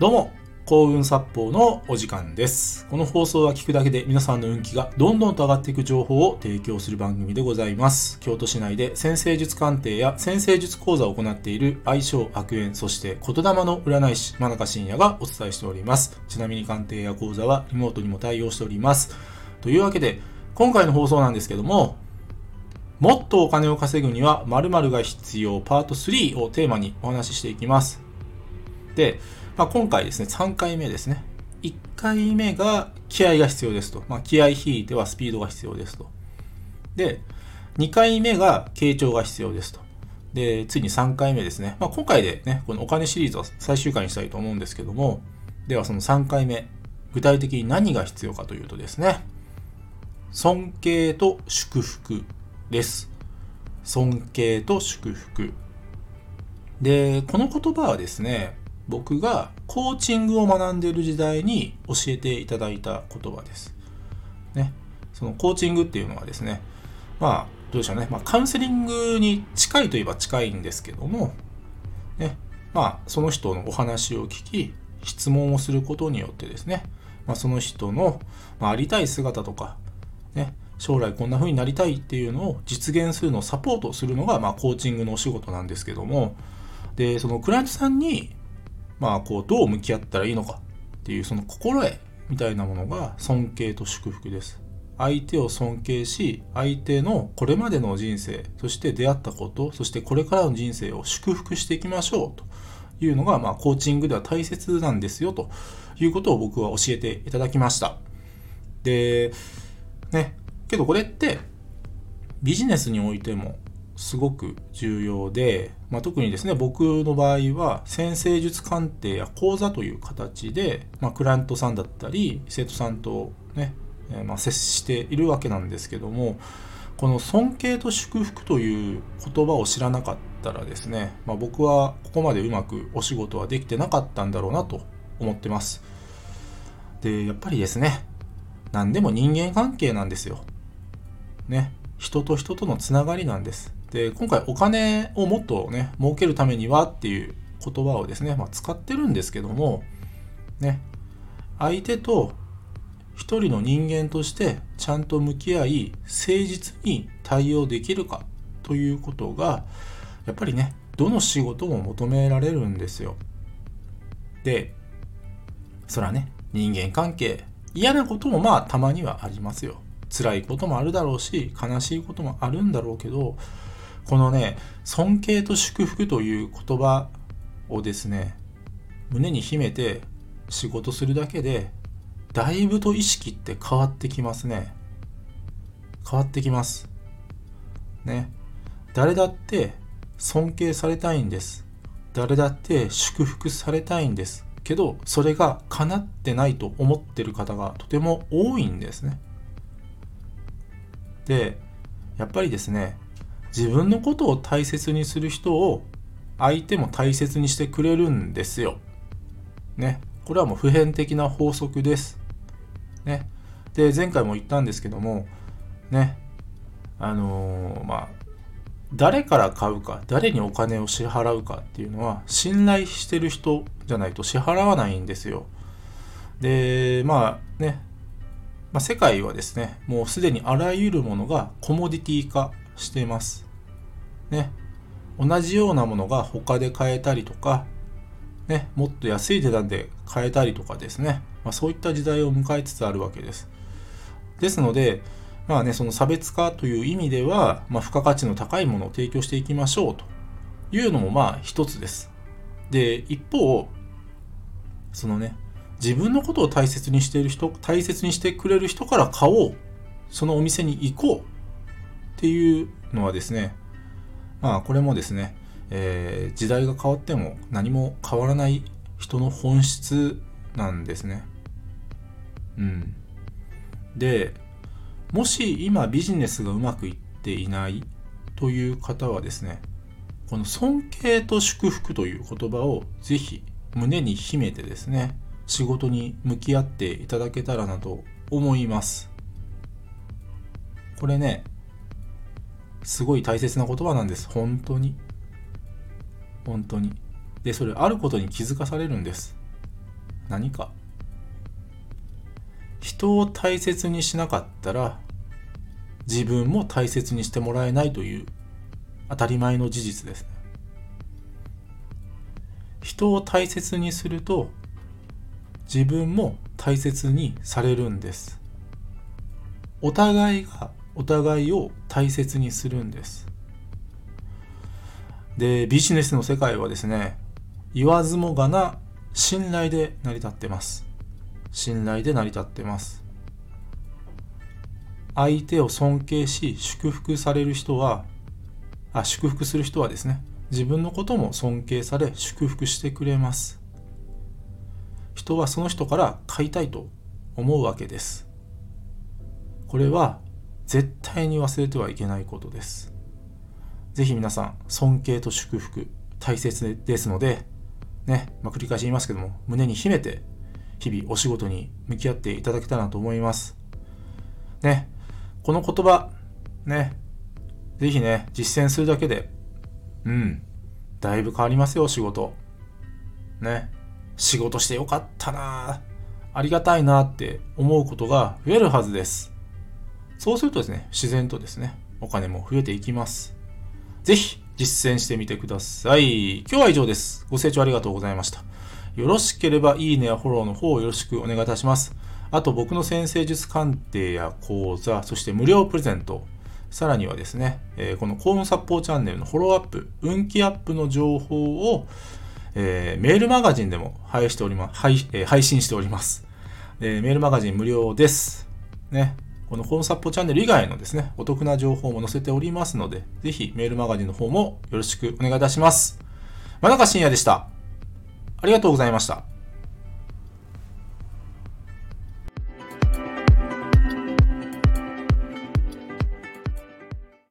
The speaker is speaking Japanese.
どうも、幸運殺法のお時間です。この放送は聞くだけで皆さんの運気がどんどんと上がっていく情報を提供する番組でございます。京都市内で先生術鑑定や先生術講座を行っている相性悪縁、そして言霊の占い師、真中信也がお伝えしております。ちなみに鑑定や講座はリモートにも対応しております。というわけで、今回の放送なんですけども、もっとお金を稼ぐには〇〇が必要パート3をテーマにお話ししていきます。で、まあ、今回ですね、3回目ですね。1回目が気合が必要ですと。まあ、気合引いてはスピードが必要ですと。で、2回目が傾聴が必要ですと。で、次に3回目ですね。まあ、今回でね、このお金シリーズは最終回にしたいと思うんですけども、ではその3回目、具体的に何が必要かというとですね、尊敬と祝福です。尊敬と祝福。で、この言葉はですね、僕がコーチングを学んでいる時代に教えていただいた言葉です。ね。そのコーチングっていうのはですね、まあ、どうでしょうね。まあ、カウンセリングに近いといえば近いんですけども、ね。まあ、その人のお話を聞き、質問をすることによってですね、まあ、その人の、まあ、ありたい姿とか、ね、将来こんな風になりたいっていうのを実現するのをサポートするのが、まあ、コーチングのお仕事なんですけども、で、そのクライアントさんに、まあ、こう、どう向き合ったらいいのかっていう、その心得みたいなものが尊敬と祝福です。相手を尊敬し、相手のこれまでの人生、そして出会ったこと、そしてこれからの人生を祝福していきましょうというのが、まあ、コーチングでは大切なんですよということを僕は教えていただきました。で、ね、けどこれってビジネスにおいてもすごく重要で、まあ、特にですね僕の場合は先生術鑑定や講座という形で、まあ、クライアントさんだったり生徒さんとね、えーまあ、接しているわけなんですけどもこの尊敬と祝福という言葉を知らなかったらですね、ま、僕はここまでうまくお仕事はできてなかったんだろうなと思ってます。でやっぱりですね何でも人間関係なんですよ。ね。人と人とのつながりなんです。で今回お金をもっとね儲けるためにはっていう言葉をですね、まあ、使ってるんですけどもね相手と一人の人間としてちゃんと向き合い誠実に対応できるかということがやっぱりねどの仕事も求められるんですよ。でそらね人間関係嫌なこともまあたまにはありますよ。辛いこともあるだろうし悲しいこともあるんだろうけどこのね尊敬と祝福という言葉をですね胸に秘めて仕事するだけでだいぶと意識って変わってきますね。変わってきます。ね。誰だって尊敬されたいんです。誰だって祝福されたいんです。けどそれが叶ってないと思ってる方がとても多いんですね。でやっぱりですね自分のことを大切にする人を相手も大切にしてくれるんですよ。ね。これはもう普遍的な法則です。ね。で、前回も言ったんですけども、ね。あのー、まあ、誰から買うか、誰にお金を支払うかっていうのは、信頼してる人じゃないと支払わないんですよ。で、まあね、まあ、世界はですね、もうすでにあらゆるものがコモディティ化しています。ね。同じようなものが他で買えたりとか、ね、もっと安い値段で買えたりとかですね、まあ、そういった時代を迎えつつあるわけです。ですので、まあね、その差別化という意味では、まあ、付加価値の高いものを提供していきましょうというのもまあ一つです。で、一方、そのね、自分のことを大切にしている人、大切にしてくれる人から買おう。そのお店に行こう。っていうのはですね、まあこれもですね、えー、時代が変わっても何も変わらない人の本質なんですね。うん。で、もし今ビジネスがうまくいっていないという方はですね、この尊敬と祝福という言葉をぜひ胸に秘めてですね、仕事に向き合っていただけたらなと思います。これね、すごい大切な言葉なんです。本当に。本当に。で、それあることに気づかされるんです。何か人を大切にしなかったら自分も大切にしてもらえないという当たり前の事実です人を大切にすると自分も大切にされるんです。お互いがお互いを大切にするんです。でビジネスの世界はですね言わずもがな信頼で成り立ってます。信頼で成り立ってます。相手を尊敬し祝福される人はあ祝福する人はですね自分のことも尊敬され祝福してくれます。人はその人から買いたいと思うわけです。これは絶対に忘れてはいけないことです。ぜひ皆さん尊敬と祝福大切ですのでね、まあ、繰り返し言いますけども胸に秘めて日々お仕事に向き合っていただけたらと思います。ねこの言葉ねぜひね実践するだけでうんだいぶ変わりますよ仕事。ね。仕事してよかったなありがたいなって思うことが増えるはずですそうするとですね自然とですねお金も増えていきますぜひ実践してみてください。今日は以上です。ご清聴ありがとうございました。よろしければいいねやフォローの方をよろしくお願いいたします。あと僕の先生術鑑定や講座、そして無料プレゼント、さらにはですね、えー、この幸運殺法チャンネルのフォローアップ、運気アップの情報を、えー、メールマガジンでも配しておりま配,、えー、配信しております、えメールマガジン無料です。ね。このコンサッポチャンネル以外のですね、お得な情報も載せておりますので、ぜひメールマガジンの方もよろしくお願いいたします。真中信也でした。ありがとうございました。